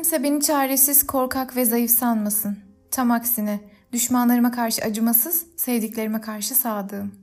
Kimse beni çaresiz, korkak ve zayıf sanmasın. Tam aksine düşmanlarıma karşı acımasız, sevdiklerime karşı sadığım.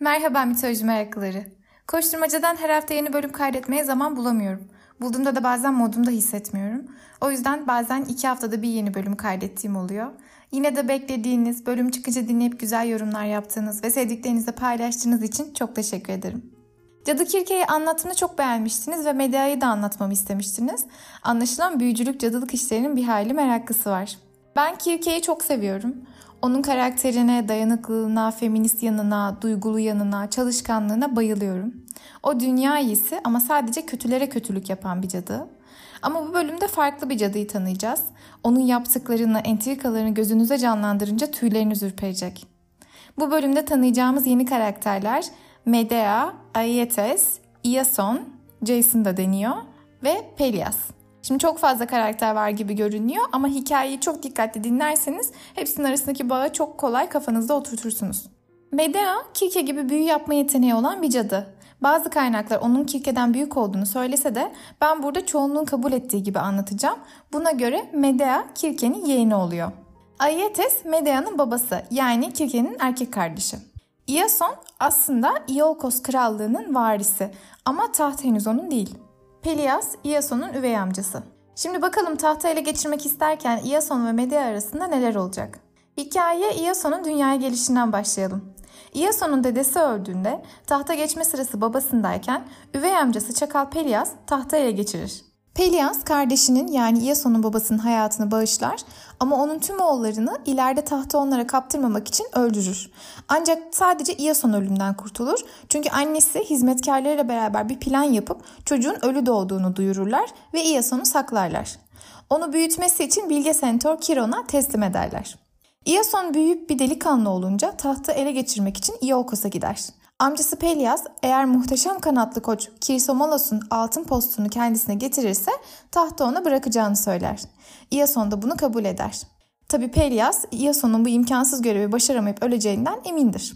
Merhaba mitoloji meraklıları. Koşturmacadan her hafta yeni bölüm kaydetmeye zaman bulamıyorum. Bulduğumda da bazen modumda hissetmiyorum. O yüzden bazen iki haftada bir yeni bölüm kaydettiğim oluyor. Yine de beklediğiniz, bölüm çıkınca dinleyip güzel yorumlar yaptığınız ve sevdiklerinizle paylaştığınız için çok teşekkür ederim. Cadı Kirke'yi anlatımını çok beğenmiştiniz ve medyayı da anlatmamı istemiştiniz. Anlaşılan büyücülük cadılık işlerinin bir hayli meraklısı var. Ben Kirke'yi çok seviyorum. Onun karakterine, dayanıklılığına, feminist yanına, duygulu yanına, çalışkanlığına bayılıyorum. O dünya iyisi ama sadece kötülere kötülük yapan bir cadı. Ama bu bölümde farklı bir cadıyı tanıyacağız. Onun yaptıklarını, entrikalarını gözünüze canlandırınca tüyleriniz ürperecek. Bu bölümde tanıyacağımız yeni karakterler Medea, Aietes, Iason, Jason da deniyor ve Pelias. Şimdi çok fazla karakter var gibi görünüyor ama hikayeyi çok dikkatli dinlerseniz hepsinin arasındaki bağı çok kolay kafanızda oturtursunuz. Medea, Kirke gibi büyü yapma yeteneği olan bir cadı. Bazı kaynaklar onun Kirke'den büyük olduğunu söylese de ben burada çoğunluğun kabul ettiği gibi anlatacağım. Buna göre Medea Kirke'nin yeğeni oluyor. Aietes Medea'nın babası yani Kirke'nin erkek kardeşi. Iason aslında Iolkos krallığının varisi ama taht henüz onun değil. Pelias Iason'un üvey amcası. Şimdi bakalım tahta ele geçirmek isterken Iason ve Medea arasında neler olacak? Hikaye Iason'un dünyaya gelişinden başlayalım. Iason'un dedesi öldüğünde tahta geçme sırası babasındayken üvey amcası Çakal Pelias tahta ele geçirir. Pelias kardeşinin yani Iason'un babasının hayatını bağışlar ama onun tüm oğullarını ileride tahtı onlara kaptırmamak için öldürür. Ancak sadece Iason ölümden kurtulur. Çünkü annesi hizmetkarlarıyla beraber bir plan yapıp çocuğun ölü doğduğunu duyururlar ve Iason'u saklarlar. Onu büyütmesi için bilge sentor Kiron'a teslim ederler. Iason büyüyüp bir delikanlı olunca tahtı ele geçirmek için Iolkos'a gider. Amcası Pelias eğer muhteşem kanatlı koç Kirsomolos'un altın postunu kendisine getirirse tahtı ona bırakacağını söyler. Iason da bunu kabul eder. Tabi Pelias Iason'un bu imkansız görevi başaramayıp öleceğinden emindir.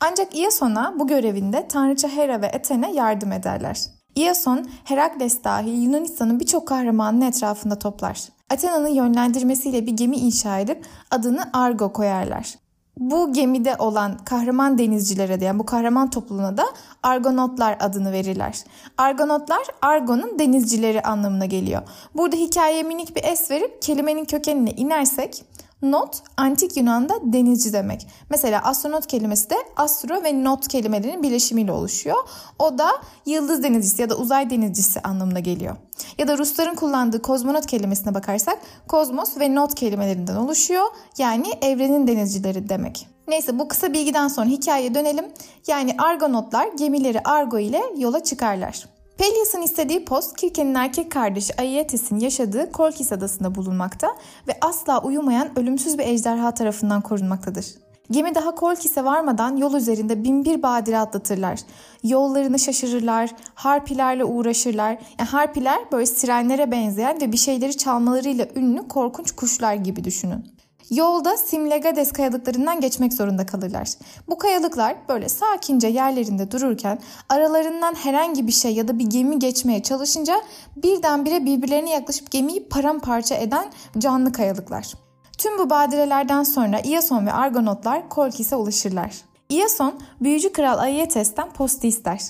Ancak Iason'a bu görevinde Tanrıça Hera ve Athena yardım ederler. Iason, Herakles dahil Yunanistan'ın birçok kahramanının etrafında toplar. Athena'nın yönlendirmesiyle bir gemi inşa edip adını Argo koyarlar bu gemide olan kahraman denizcilere de yani bu kahraman topluluğuna da Argonotlar adını verirler. Argonotlar Argon'un denizcileri anlamına geliyor. Burada hikayeye minik bir es verip kelimenin kökenine inersek Not antik Yunan'da denizci demek. Mesela astronot kelimesi de astro ve not kelimelerinin birleşimiyle oluşuyor. O da yıldız denizcisi ya da uzay denizcisi anlamına geliyor. Ya da Rusların kullandığı kozmonot kelimesine bakarsak kozmos ve not kelimelerinden oluşuyor. Yani evrenin denizcileri demek. Neyse bu kısa bilgiden sonra hikayeye dönelim. Yani Argonotlar gemileri Argo ile yola çıkarlar. Pelias'ın istediği post Kirke'nin erkek kardeşi Aietes'in yaşadığı Kolkis adasında bulunmakta ve asla uyumayan ölümsüz bir ejderha tarafından korunmaktadır. Gemi daha Kolkis'e varmadan yol üzerinde binbir badire atlatırlar. Yollarını şaşırırlar, harpilerle uğraşırlar. Yani harpiler böyle sirenlere benzeyen ve bir şeyleri çalmalarıyla ünlü korkunç kuşlar gibi düşünün. Yolda Simlegades kayalıklarından geçmek zorunda kalırlar. Bu kayalıklar böyle sakince yerlerinde dururken aralarından herhangi bir şey ya da bir gemi geçmeye çalışınca birdenbire birbirlerine yaklaşıp gemiyi paramparça eden canlı kayalıklar. Tüm bu badirelerden sonra Iason ve Argonotlar Kolkis'e ulaşırlar. Iason, büyücü kral Aietes'ten postu ister.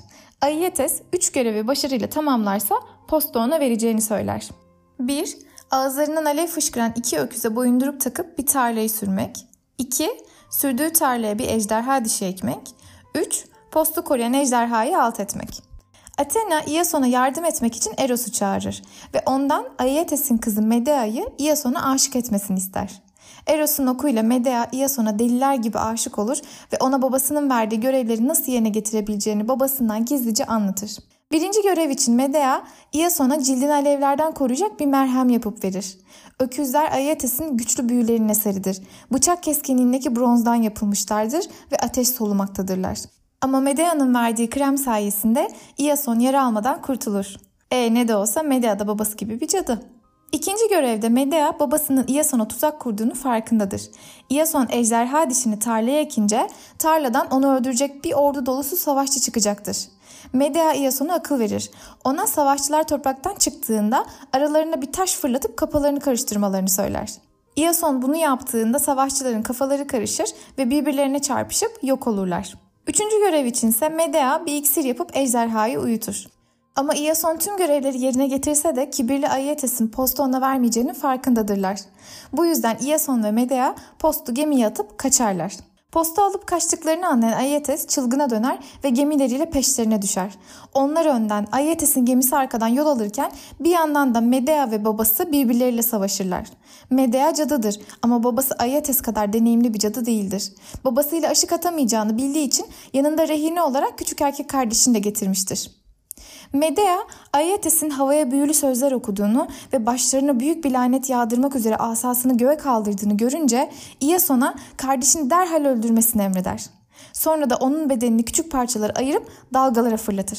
Aietes, üç görevi başarıyla tamamlarsa postu ona vereceğini söyler. 1. Ağızlarından alev fışkıran iki öküze boyundurup takıp bir tarlayı sürmek. 2. Sürdüğü tarlaya bir ejderha dişi ekmek. 3. Postu koruyan ejderhayı alt etmek. Athena Iason'a yardım etmek için Eros'u çağırır ve ondan Aietes'in kızı Medea'yı Iason'a aşık etmesini ister. Eros'un okuyla Medea Iason'a deliler gibi aşık olur ve ona babasının verdiği görevleri nasıl yerine getirebileceğini babasından gizlice anlatır. Birinci görev için Medea, Iason'a cildini alevlerden koruyacak bir merhem yapıp verir. Öküzler Aietes'in güçlü büyülerinin eseridir. Bıçak keskinliğindeki bronzdan yapılmışlardır ve ateş solumaktadırlar. Ama Medea'nın verdiği krem sayesinde Iason yara almadan kurtulur. E ne de olsa Medea da babası gibi bir cadı. İkinci görevde Medea babasının Iason'a tuzak kurduğunu farkındadır. Iason ejderha dişini tarlaya ekince tarladan onu öldürecek bir ordu dolusu savaşçı çıkacaktır. Medea Iason'a akıl verir. Ona savaşçılar topraktan çıktığında aralarına bir taş fırlatıp kafalarını karıştırmalarını söyler. Iason bunu yaptığında savaşçıların kafaları karışır ve birbirlerine çarpışıp yok olurlar. Üçüncü görev içinse Medea bir iksir yapıp ejderhayı uyutur. Ama Iason tüm görevleri yerine getirse de kibirli Aietes'in postu ona vermeyeceğinin farkındadırlar. Bu yüzden Iason ve Medea postu gemiye atıp kaçarlar. Posta alıp kaçtıklarını anlayan Aietes çılgına döner ve gemileriyle peşlerine düşer. Onlar önden, Aietes'in gemisi arkadan yol alırken bir yandan da Medea ve babası birbirleriyle savaşırlar. Medea cadıdır ama babası Aietes kadar deneyimli bir cadı değildir. Babasıyla aşık atamayacağını bildiği için yanında rehine olarak küçük erkek kardeşini de getirmiştir. Medea, Aietes'in havaya büyülü sözler okuduğunu ve başlarına büyük bir lanet yağdırmak üzere asasını göğe kaldırdığını görünce Iason'a kardeşini derhal öldürmesini emreder. Sonra da onun bedenini küçük parçalara ayırıp dalgalara fırlatır.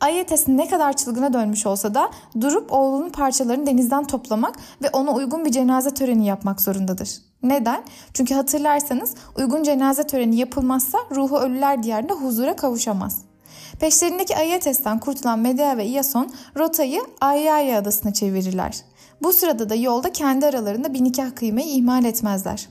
Aietes ne kadar çılgına dönmüş olsa da durup oğlunun parçalarını denizden toplamak ve ona uygun bir cenaze töreni yapmak zorundadır. Neden? Çünkü hatırlarsanız uygun cenaze töreni yapılmazsa ruhu ölüler diyarında huzura kavuşamaz. Peşlerindeki Aietes'ten kurtulan Medea ve Iason rotayı Aiaia adasına çevirirler. Bu sırada da yolda kendi aralarında bir nikah kıymayı ihmal etmezler.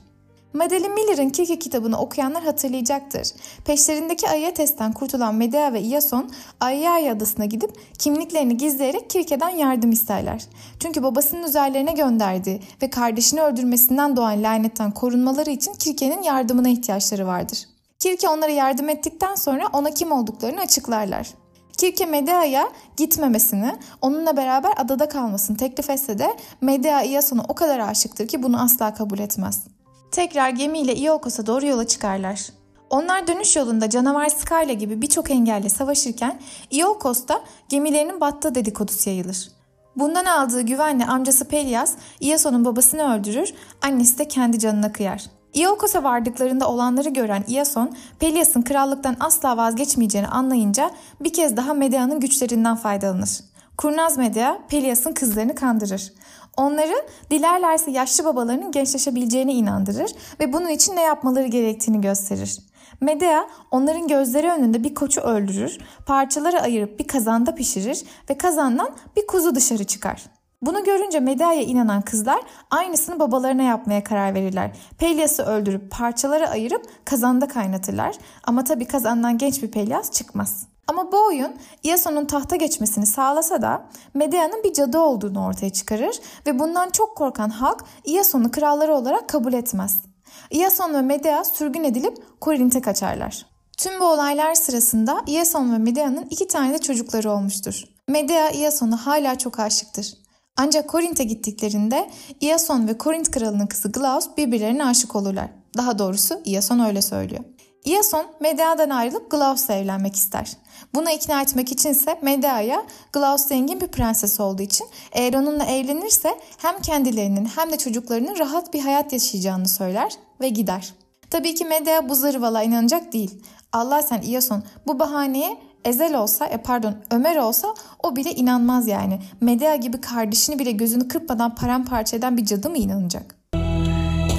Madeline Miller'ın Kirke kitabını okuyanlar hatırlayacaktır. Peşlerindeki Aietes'ten kurtulan Medea ve Iason Aiaia adasına gidip kimliklerini gizleyerek Kirke'den yardım isterler. Çünkü babasının üzerlerine gönderdiği ve kardeşini öldürmesinden doğan lanetten korunmaları için Kirke'nin yardımına ihtiyaçları vardır. Kirke onlara yardım ettikten sonra ona kim olduklarını açıklarlar. Kirke Medea'ya gitmemesini, onunla beraber adada kalmasını teklif etse de Medea Iason'a o kadar aşıktır ki bunu asla kabul etmez. Tekrar gemiyle Iolkos'a doğru yola çıkarlar. Onlar dönüş yolunda canavar Skyla gibi birçok engelle savaşırken Iolkos'ta gemilerinin battığı dedikodusu yayılır. Bundan aldığı güvenle amcası Pelias Iason'un babasını öldürür, annesi de kendi canına kıyar. Iolkos'a vardıklarında olanları gören Iason, Pelias'ın krallıktan asla vazgeçmeyeceğini anlayınca bir kez daha Medea'nın güçlerinden faydalanır. Kurnaz Medea, Pelias'ın kızlarını kandırır. Onları dilerlerse yaşlı babalarının gençleşebileceğine inandırır ve bunun için ne yapmaları gerektiğini gösterir. Medea onların gözleri önünde bir koçu öldürür, parçalara ayırıp bir kazanda pişirir ve kazandan bir kuzu dışarı çıkar. Bunu görünce Medea'ya inanan kızlar aynısını babalarına yapmaya karar verirler. Pelias'ı öldürüp parçalara ayırıp kazanda kaynatırlar. Ama tabi kazandan genç bir Pelias çıkmaz. Ama bu oyun Iason'un tahta geçmesini sağlasa da Medea'nın bir cadı olduğunu ortaya çıkarır ve bundan çok korkan halk Iason'u kralları olarak kabul etmez. Iason ve Medea sürgün edilip Korint'e kaçarlar. Tüm bu olaylar sırasında Iason ve Medea'nın iki tane de çocukları olmuştur. Medea Iason'a hala çok aşıktır. Ancak Korint'e gittiklerinde Iason ve Korint kralının kızı Glaus birbirlerine aşık olurlar. Daha doğrusu Iason öyle söylüyor. Iason Medea'dan ayrılıp Glaus'la evlenmek ister. Buna ikna etmek içinse Medea'ya Glaus zengin bir prenses olduğu için eğer onunla evlenirse hem kendilerinin hem de çocuklarının rahat bir hayat yaşayacağını söyler ve gider. Tabii ki Medea bu zırvala inanacak değil. Allah sen Iason bu bahaneye Ezel olsa, e pardon Ömer olsa o bile inanmaz yani. Medea gibi kardeşini bile gözünü kırpmadan paramparça eden bir cadı mı inanacak?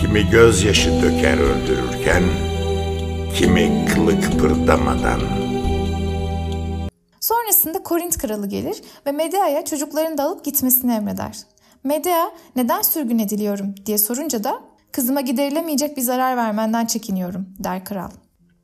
Kimi gözyaşı döker öldürürken, kimi kılı kıpırdamadan. Sonrasında Korint kralı gelir ve Medea'ya çocuklarını da alıp gitmesini emreder. Medea neden sürgün ediliyorum diye sorunca da kızıma giderilemeyecek bir zarar vermenden çekiniyorum der kral.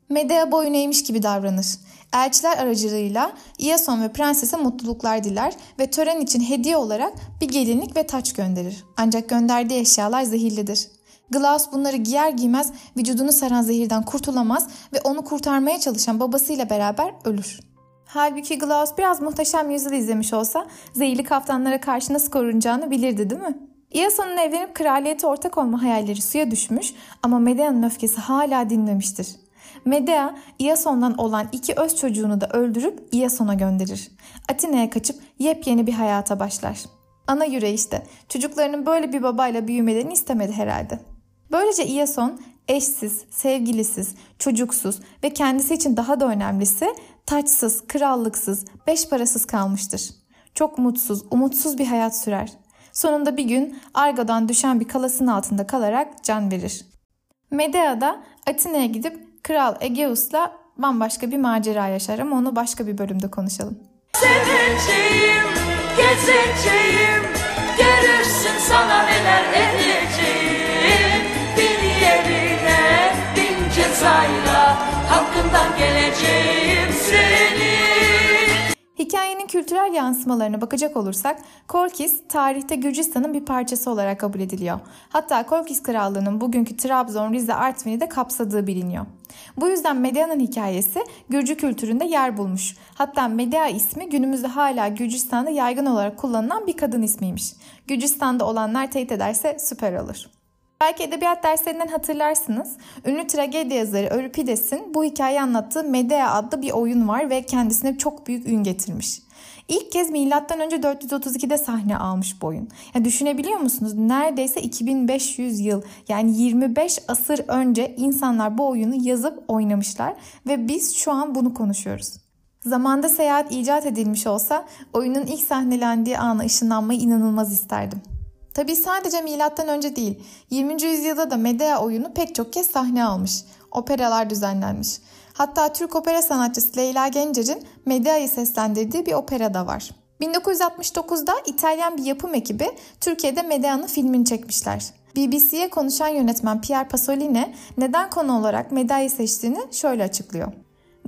Medea boyun eğmiş gibi davranır. Elçiler aracılığıyla Iason ve prensese mutluluklar diler ve tören için hediye olarak bir gelinlik ve taç gönderir. Ancak gönderdiği eşyalar zehirlidir. Glaus bunları giyer giymez vücudunu saran zehirden kurtulamaz ve onu kurtarmaya çalışan babasıyla beraber ölür. Halbuki Glaus biraz muhteşem yüzyıl izlemiş olsa zehirli kaftanlara karşı nasıl korunacağını bilirdi değil mi? Iason'un evlenip kraliyete ortak olma hayalleri suya düşmüş ama Medea'nın öfkesi hala dinmemiştir. Medea, Iason'dan olan iki öz çocuğunu da öldürüp Iason'a gönderir. Atina'ya kaçıp yepyeni bir hayata başlar. Ana yüreği işte. Çocuklarının böyle bir babayla büyümelerini istemedi herhalde. Böylece Iason eşsiz, sevgilisiz, çocuksuz ve kendisi için daha da önemlisi taçsız, krallıksız, beş parasız kalmıştır. Çok mutsuz, umutsuz bir hayat sürer. Sonunda bir gün Argo'dan düşen bir kalasın altında kalarak can verir. Medea da Atina'ya gidip Kral Egeus'la bambaşka bir macera yaşar ama onu başka bir bölümde konuşalım. Seveceğim, gezeceğim, görürsün sana neler edeceğim. Bir yerine bin cezayla hakkından geleceğim. Hikayenin kültürel yansımalarına bakacak olursak Korkis tarihte Gürcistan'ın bir parçası olarak kabul ediliyor. Hatta Korkis Krallığı'nın bugünkü Trabzon, Rize, Artvin'i de kapsadığı biliniyor. Bu yüzden Medea'nın hikayesi Gürcü kültüründe yer bulmuş. Hatta Medea ismi günümüzde hala Gürcistan'da yaygın olarak kullanılan bir kadın ismiymiş. Gürcistan'da olanlar teyit ederse süper olur. Belki edebiyat derslerinden hatırlarsınız. Ünlü tragedya yazarı Euripides'in bu hikayeyi anlattığı Medea adlı bir oyun var ve kendisine çok büyük ün getirmiş. İlk kez M.Ö. 432'de sahne almış bu oyun. Yani düşünebiliyor musunuz? Neredeyse 2500 yıl yani 25 asır önce insanlar bu oyunu yazıp oynamışlar ve biz şu an bunu konuşuyoruz. Zamanda seyahat icat edilmiş olsa oyunun ilk sahnelendiği ana ışınlanmayı inanılmaz isterdim. Tabi sadece milattan önce değil, 20. yüzyılda da Medea oyunu pek çok kez sahne almış. Operalar düzenlenmiş. Hatta Türk opera sanatçısı Leyla Gencer'in Medea'yı seslendirdiği bir opera da var. 1969'da İtalyan bir yapım ekibi Türkiye'de Medea'nın filmini çekmişler. BBC'ye konuşan yönetmen Pierre Pasolini neden konu olarak Medea'yı seçtiğini şöyle açıklıyor.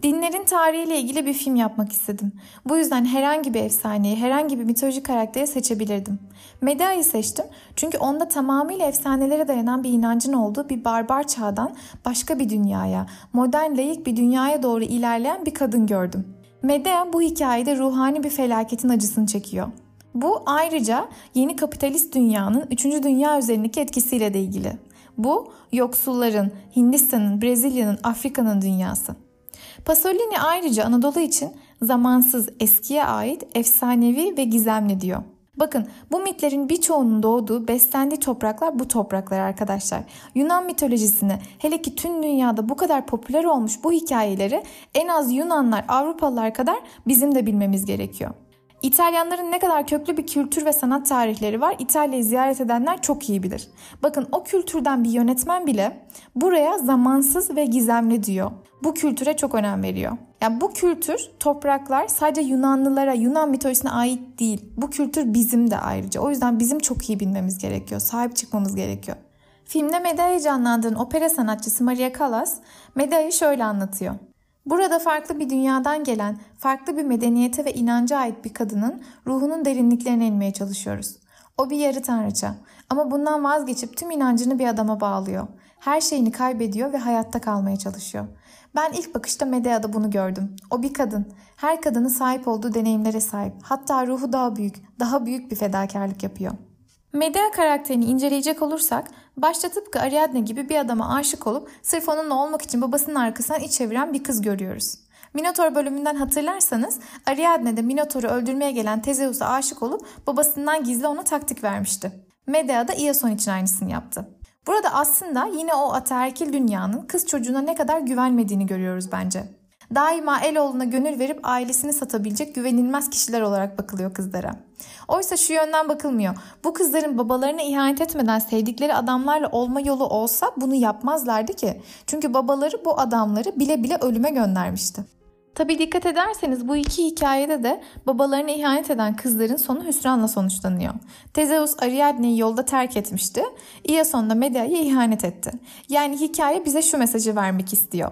Dinlerin tarihiyle ilgili bir film yapmak istedim. Bu yüzden herhangi bir efsaneyi, herhangi bir mitolojik karakteri seçebilirdim. Medea'yı seçtim çünkü onda tamamıyla efsanelere dayanan bir inancın olduğu bir barbar çağdan başka bir dünyaya, modern layık bir dünyaya doğru ilerleyen bir kadın gördüm. Medea bu hikayede ruhani bir felaketin acısını çekiyor. Bu ayrıca yeni kapitalist dünyanın 3. dünya üzerindeki etkisiyle de ilgili. Bu yoksulların, Hindistan'ın, Brezilya'nın, Afrika'nın dünyası. Pasolini ayrıca Anadolu için zamansız, eskiye ait, efsanevi ve gizemli diyor. Bakın bu mitlerin birçoğunun doğduğu, beslendiği topraklar bu topraklar arkadaşlar. Yunan mitolojisini hele ki tüm dünyada bu kadar popüler olmuş bu hikayeleri en az Yunanlar, Avrupalılar kadar bizim de bilmemiz gerekiyor. İtalyanların ne kadar köklü bir kültür ve sanat tarihleri var İtalya'yı ziyaret edenler çok iyi bilir. Bakın o kültürden bir yönetmen bile buraya zamansız ve gizemli diyor. Bu kültüre çok önem veriyor. Yani bu kültür, topraklar sadece Yunanlılara, Yunan mitolojisine ait değil. Bu kültür bizim de ayrıca. O yüzden bizim çok iyi bilmemiz gerekiyor. Sahip çıkmamız gerekiyor. Filmde Medea'yı canlandıran opera sanatçısı Maria Callas, Medea'yı şöyle anlatıyor. Burada farklı bir dünyadan gelen, farklı bir medeniyete ve inanca ait bir kadının ruhunun derinliklerine inmeye çalışıyoruz. O bir yarı tanrıça ama bundan vazgeçip tüm inancını bir adama bağlıyor. Her şeyini kaybediyor ve hayatta kalmaya çalışıyor. Ben ilk bakışta Medea'da bunu gördüm. O bir kadın. Her kadının sahip olduğu deneyimlere sahip. Hatta ruhu daha büyük, daha büyük bir fedakarlık yapıyor. Medea karakterini inceleyecek olursak başta tıpkı Ariadne gibi bir adama aşık olup sırf onunla olmak için babasının arkasından iç çeviren bir kız görüyoruz. Minotor bölümünden hatırlarsanız Ariadne de Minotor'u öldürmeye gelen Tezeus'a aşık olup babasından gizli ona taktik vermişti. Medea da Iason için aynısını yaptı. Burada aslında yine o ataerkil dünyanın kız çocuğuna ne kadar güvenmediğini görüyoruz bence. Daima Eloğlu'na gönül verip ailesini satabilecek güvenilmez kişiler olarak bakılıyor kızlara. Oysa şu yönden bakılmıyor. Bu kızların babalarına ihanet etmeden sevdikleri adamlarla olma yolu olsa bunu yapmazlardı ki. Çünkü babaları bu adamları bile bile ölüme göndermişti. Tabi dikkat ederseniz bu iki hikayede de babalarına ihanet eden kızların sonu hüsranla sonuçlanıyor. Tezeus Ariadne'yi yolda terk etmişti. Iason da Medea'ya ihanet etti. Yani hikaye bize şu mesajı vermek istiyor.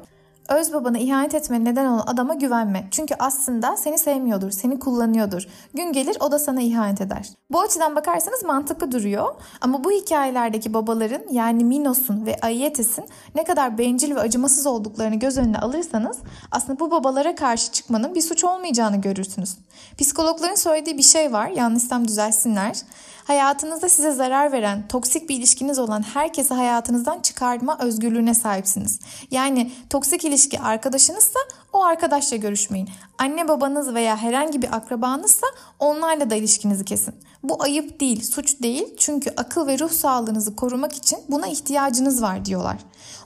Öz babana ihanet etme neden olan adama güvenme. Çünkü aslında seni sevmiyordur, seni kullanıyordur. Gün gelir o da sana ihanet eder. Bu açıdan bakarsanız mantıklı duruyor. Ama bu hikayelerdeki babaların yani Minos'un ve Aietes'in ne kadar bencil ve acımasız olduklarını göz önüne alırsanız aslında bu babalara karşı çıkmanın bir suç olmayacağını görürsünüz. Psikologların söylediği bir şey var. Yanlışsam düzelsinler. Hayatınızda size zarar veren, toksik bir ilişkiniz olan herkesi hayatınızdan çıkarma özgürlüğüne sahipsiniz. Yani toksik ilişki arkadaşınızsa o arkadaşla görüşmeyin. Anne babanız veya herhangi bir akrabanızsa onlarla da ilişkinizi kesin. Bu ayıp değil, suç değil çünkü akıl ve ruh sağlığınızı korumak için buna ihtiyacınız var diyorlar.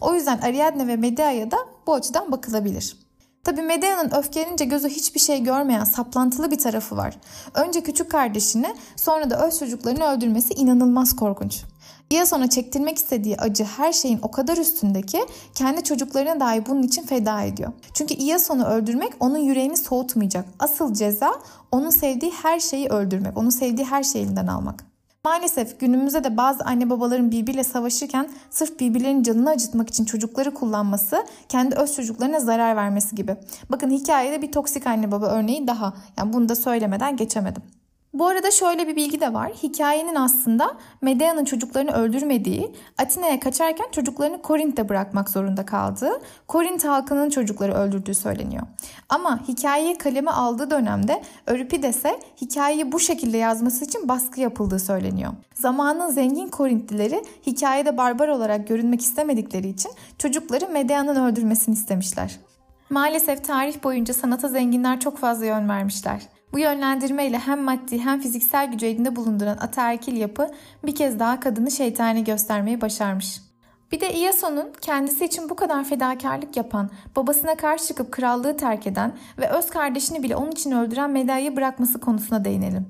O yüzden Ariadne ve Medea'ya da bu açıdan bakılabilir. Tabi Medea'nın öfkelenince gözü hiçbir şey görmeyen saplantılı bir tarafı var. Önce küçük kardeşini sonra da öz çocuklarını öldürmesi inanılmaz korkunç. İyason'a çektirmek istediği acı her şeyin o kadar üstünde ki kendi çocuklarına dahi bunun için feda ediyor. Çünkü İyason'u öldürmek onun yüreğini soğutmayacak. Asıl ceza onun sevdiği her şeyi öldürmek, onun sevdiği her şeyi elinden almak. Maalesef günümüzde de bazı anne babaların birbiriyle savaşırken sırf birbirlerinin canını acıtmak için çocukları kullanması, kendi öz çocuklarına zarar vermesi gibi. Bakın hikayede bir toksik anne baba örneği daha. Yani bunu da söylemeden geçemedim. Bu arada şöyle bir bilgi de var. Hikayenin aslında Medea'nın çocuklarını öldürmediği, Atina'ya kaçarken çocuklarını Korint'te bırakmak zorunda kaldığı, Korint halkının çocukları öldürdüğü söyleniyor. Ama hikayeyi kaleme aldığı dönemde Euripides'e hikayeyi bu şekilde yazması için baskı yapıldığı söyleniyor. Zamanın zengin Korintlileri hikayede barbar olarak görünmek istemedikleri için çocukları Medea'nın öldürmesini istemişler. Maalesef tarih boyunca sanata zenginler çok fazla yön vermişler. Bu yönlendirmeyle hem maddi hem fiziksel gücü elinde bulunduran ataerkil yapı bir kez daha kadını şeytani göstermeyi başarmış. Bir de Iason'un kendisi için bu kadar fedakarlık yapan, babasına karşı çıkıp krallığı terk eden ve öz kardeşini bile onun için öldüren Medea'yı bırakması konusuna değinelim.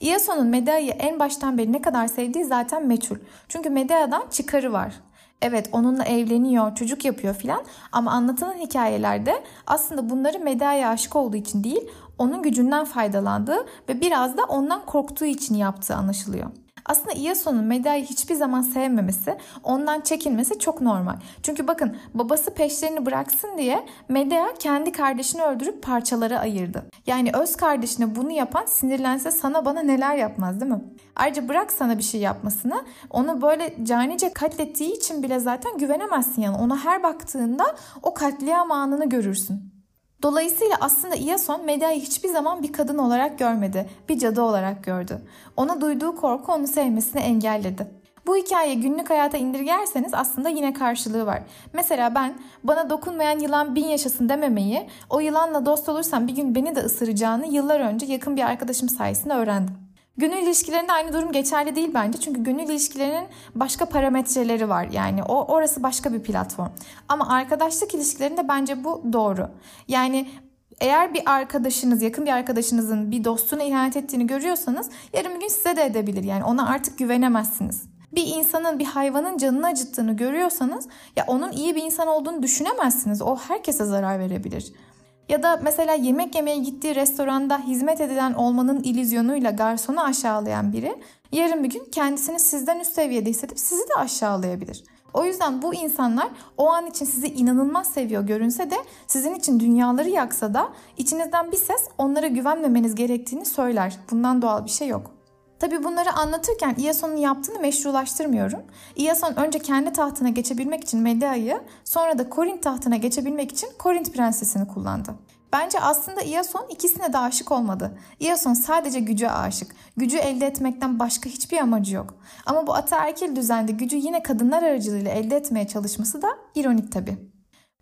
Iason'un Medea'yı en baştan beri ne kadar sevdiği zaten meçhul. Çünkü Medea'dan çıkarı var. Evet onunla evleniyor, çocuk yapıyor filan ama anlatılan hikayelerde aslında bunları Medea'ya aşık olduğu için değil, onun gücünden faydalandığı ve biraz da ondan korktuğu için yaptığı anlaşılıyor. Aslında Iason'un Medea'yı hiçbir zaman sevmemesi, ondan çekinmesi çok normal. Çünkü bakın babası peşlerini bıraksın diye Medea kendi kardeşini öldürüp parçalara ayırdı. Yani öz kardeşine bunu yapan sinirlense sana bana neler yapmaz değil mi? Ayrıca bırak sana bir şey yapmasını onu böyle canice katlettiği için bile zaten güvenemezsin yani. Ona her baktığında o katliam anını görürsün. Dolayısıyla aslında Iason Medea'yı hiçbir zaman bir kadın olarak görmedi, bir cadı olarak gördü. Ona duyduğu korku onu sevmesini engelledi. Bu hikayeyi günlük hayata indirgerseniz aslında yine karşılığı var. Mesela ben bana dokunmayan yılan bin yaşasın dememeyi, o yılanla dost olursam bir gün beni de ısıracağını yıllar önce yakın bir arkadaşım sayesinde öğrendim. Gönül ilişkilerinde aynı durum geçerli değil bence. Çünkü gönül ilişkilerinin başka parametreleri var. Yani o orası başka bir platform. Ama arkadaşlık ilişkilerinde bence bu doğru. Yani eğer bir arkadaşınız, yakın bir arkadaşınızın bir dostuna ihanet ettiğini görüyorsanız yarın bir gün size de edebilir. Yani ona artık güvenemezsiniz. Bir insanın, bir hayvanın canını acıttığını görüyorsanız ya onun iyi bir insan olduğunu düşünemezsiniz. O herkese zarar verebilir. Ya da mesela yemek yemeye gittiği restoranda hizmet edilen olmanın ilüzyonuyla garsonu aşağılayan biri yarın bir gün kendisini sizden üst seviyede hissedip sizi de aşağılayabilir. O yüzden bu insanlar o an için sizi inanılmaz seviyor görünse de sizin için dünyaları yaksa da içinizden bir ses onlara güvenmemeniz gerektiğini söyler. Bundan doğal bir şey yok. Tabi bunları anlatırken Iason'un yaptığını meşrulaştırmıyorum. Iason önce kendi tahtına geçebilmek için Medea'yı, sonra da Korint tahtına geçebilmek için Korint prensesini kullandı. Bence aslında Iason ikisine de aşık olmadı. Iason sadece güce aşık. Gücü elde etmekten başka hiçbir amacı yok. Ama bu ataerkil düzende gücü yine kadınlar aracılığıyla elde etmeye çalışması da ironik tabi.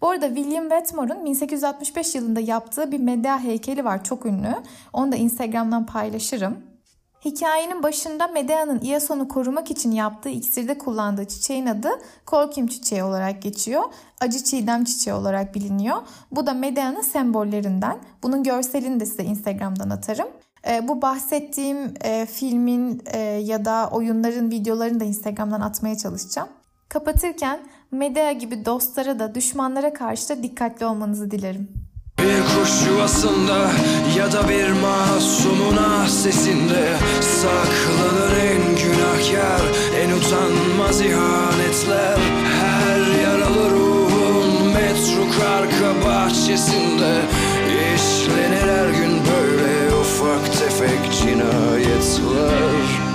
Bu arada William Wetmore'un 1865 yılında yaptığı bir Medea heykeli var çok ünlü. Onu da Instagram'dan paylaşırım. Hikayenin başında Medea'nın Iason'u korumak için yaptığı iksirde kullandığı çiçeğin adı Kolkim çiçeği olarak geçiyor. Acı çiğdem çiçeği olarak biliniyor. Bu da Medea'nın sembollerinden. Bunun görselini de size Instagram'dan atarım. E, bu bahsettiğim e, filmin e, ya da oyunların videolarını da Instagram'dan atmaya çalışacağım. Kapatırken Medea gibi dostlara da düşmanlara karşı da dikkatli olmanızı dilerim. Bir kuş yuvasında ya da bir masumun ah sesinde Saklanır en günahkar, en utanmaz ihanetler. Her yaralı ruhun metruk arka bahçesinde işlenir her gün böyle ufak tefek cinayetler.